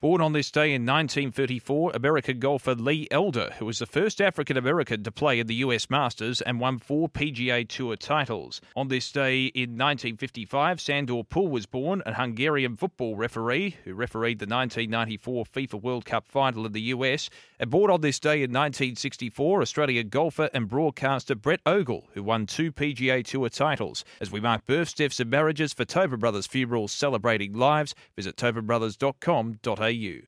Born on this day in 1934, American golfer Lee Elder, who was the first African American to play in the US Masters and won four PGA Tour titles. On this day in 1955, Sandor Puhl was born, a Hungarian football referee who refereed the 1994 FIFA World Cup final in the US. And born on this day in 1964, Australian golfer and broadcaster Brett Ogle, who won two PGA Tour titles. As we mark births, deaths, and marriages for Tobin Brothers Funerals celebrating lives, visit tobinbrothers.com.au.